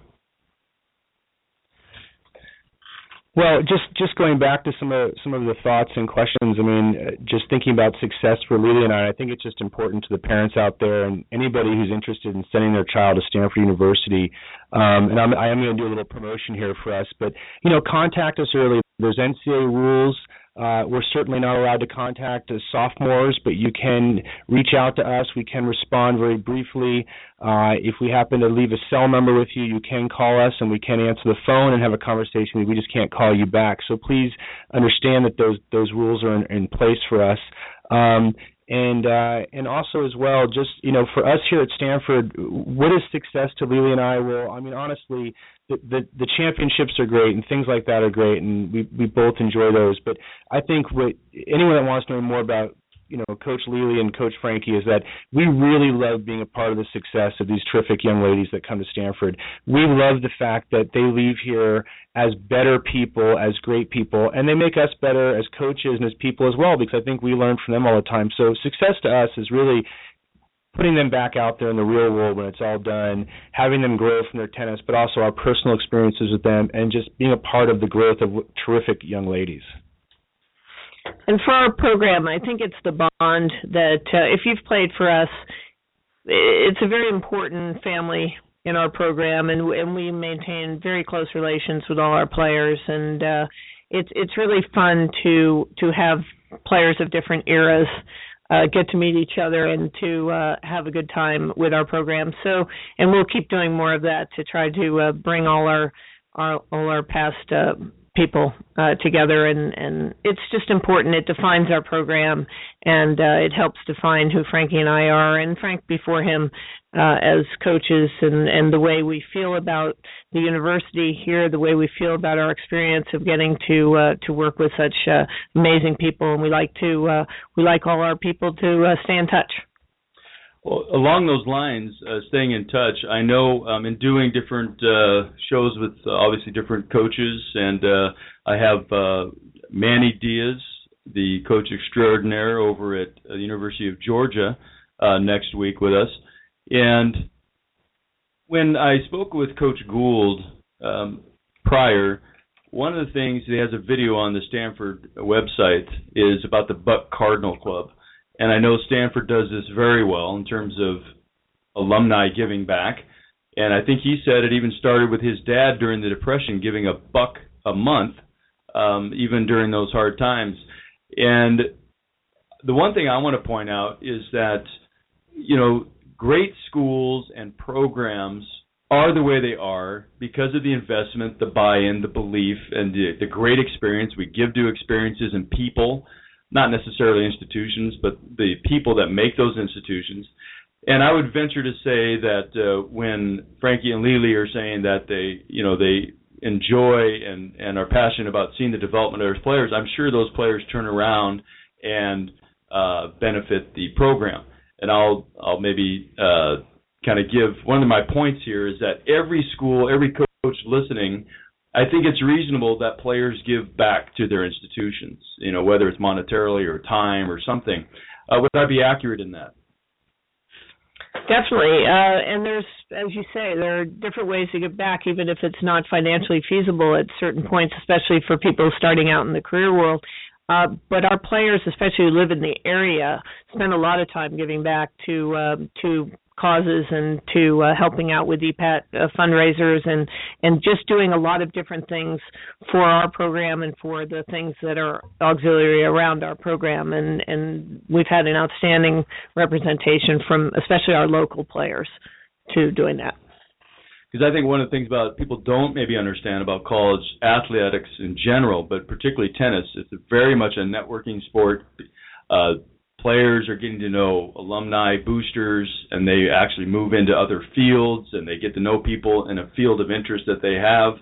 Well, just just going back to some of some of the thoughts and questions. I mean, just thinking about success for Lele and I, I think it's just important to the parents out there and anybody who's interested in sending their child to Stanford University. Um, and I'm, I am going to do a little promotion here for us, but you know, contact us early. There's NCAA rules. Uh, we're certainly not allowed to contact uh, sophomores, but you can reach out to us. We can respond very briefly. Uh, if we happen to leave a cell number with you, you can call us and we can answer the phone and have a conversation. We just can't call you back. So please understand that those those rules are in, in place for us. Um, and uh, and also as well, just you know, for us here at Stanford, what is success to Lele and I? Well, I mean, honestly, the, the the championships are great and things like that are great, and we we both enjoy those. But I think what anyone that wants to know more about you know Coach Lele and Coach Frankie is that we really love being a part of the success of these terrific young ladies that come to Stanford. We love the fact that they leave here as better people, as great people, and they make us better as coaches and as people as well because I think we learn from them all the time. So success to us is really putting them back out there in the real world when it's all done, having them grow from their tennis, but also our personal experiences with them, and just being a part of the growth of terrific young ladies. And for our program, I think it's the bond that uh, if you've played for us, it's a very important family in our program, and and we maintain very close relations with all our players, and uh, it's it's really fun to to have players of different eras uh, get to meet each other and to uh, have a good time with our program. So, and we'll keep doing more of that to try to uh, bring all our, our all our past uh, people uh, together and and it's just important. It defines our program and uh, it helps define who Frankie and I are and Frank before him uh, as coaches and and the way we feel about the university here the way we feel about our experience of getting to uh, to work with such uh, amazing people. And we like to uh, we like all our people to uh, stay in touch well, along those lines, uh, staying in touch, I know um, in doing different uh, shows with uh, obviously different coaches, and uh, I have uh, Manny Diaz, the coach extraordinaire over at the University of Georgia, uh, next week with us. And when I spoke with Coach Gould um, prior, one of the things he has a video on the Stanford website is about the Buck Cardinal Club, and I know Stanford does this very well in terms of alumni giving back. And I think he said it even started with his dad during the Depression, giving a buck a month, um, even during those hard times. And the one thing I want to point out is that, you know, great schools and programs are the way they are because of the investment, the buy-in, the belief, and the, the great experience we give to experiences and people, not necessarily institutions, but the people that make those institutions. And I would venture to say that uh, when Frankie and Lele are saying that they, you know, they enjoy and and are passionate about seeing the development of their players, I'm sure those players turn around and uh, benefit the program. And I'll I'll maybe uh, kind of give one of my points here is that every school, every coach listening, I think it's reasonable that players give back to their institutions. You know, whether it's monetarily or time or something. Uh, would I be accurate in that? Definitely, uh, and there's, as you say, there are different ways to give back, even if it's not financially feasible at certain points, especially for people starting out in the career world. Uh, but our players, especially who live in the area, spend a lot of time giving back to um, to causes and to uh, helping out with EPAT uh, fundraisers and and just doing a lot of different things for our program and for the things that are auxiliary around our program and and we've had an outstanding representation from especially our local players to doing that because I think one of the things about people don't maybe understand about college athletics in general, but particularly tennis, it's very much a networking sport. Uh, players are getting to know alumni, boosters, and they actually move into other fields and they get to know people in a field of interest that they have.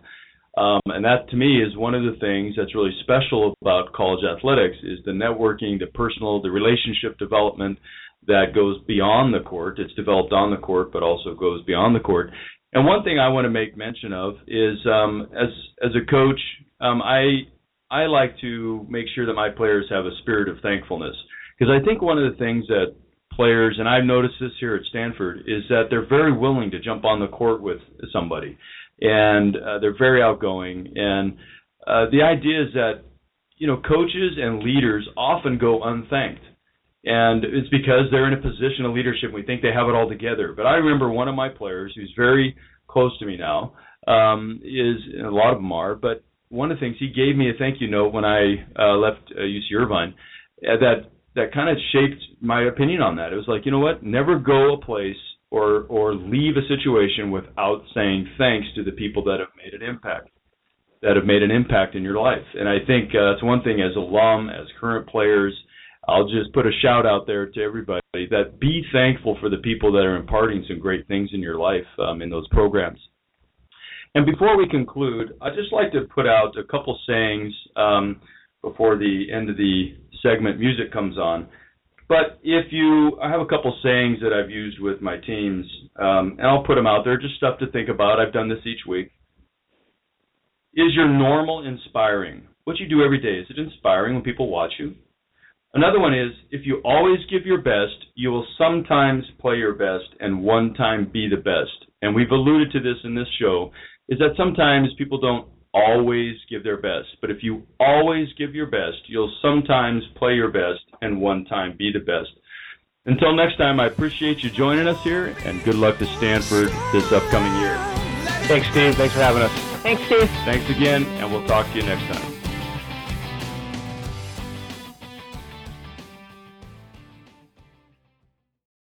Um, and that to me is one of the things that's really special about college athletics is the networking, the personal, the relationship development that goes beyond the court. It's developed on the court, but also goes beyond the court. And one thing I want to make mention of is um, as as a coach, um, I I like to make sure that my players have a spirit of thankfulness. Because I think one of the things that players, and I've noticed this here at Stanford, is that they're very willing to jump on the court with somebody, and uh, they're very outgoing. And uh, the idea is that you know coaches and leaders often go unthanked, and it's because they're in a position of leadership. And we think they have it all together. But I remember one of my players who's very close to me now um, is a lot of them are, but one of the things he gave me a thank you note when I uh, left uh, UC Irvine uh, that that kind of shaped my opinion on that. It was like, you know what? Never go a place or or leave a situation without saying thanks to the people that have made an impact, that have made an impact in your life. And I think uh, that's one thing as alum, as current players. I'll just put a shout out there to everybody that be thankful for the people that are imparting some great things in your life um, in those programs. And before we conclude, I'd just like to put out a couple sayings um, before the end of the segment music comes on. But if you, I have a couple sayings that I've used with my teams, um, and I'll put them out there, just stuff to think about. I've done this each week. Is your normal inspiring? What you do every day, is it inspiring when people watch you? Another one is if you always give your best, you will sometimes play your best and one time be the best. And we've alluded to this in this show, is that sometimes people don't always give their best. But if you always give your best, you'll sometimes play your best and one time be the best. Until next time, I appreciate you joining us here, and good luck to Stanford this upcoming year. Thanks, Steve. Thanks for having us. thanks steve Thanks again, and we'll talk to you next time.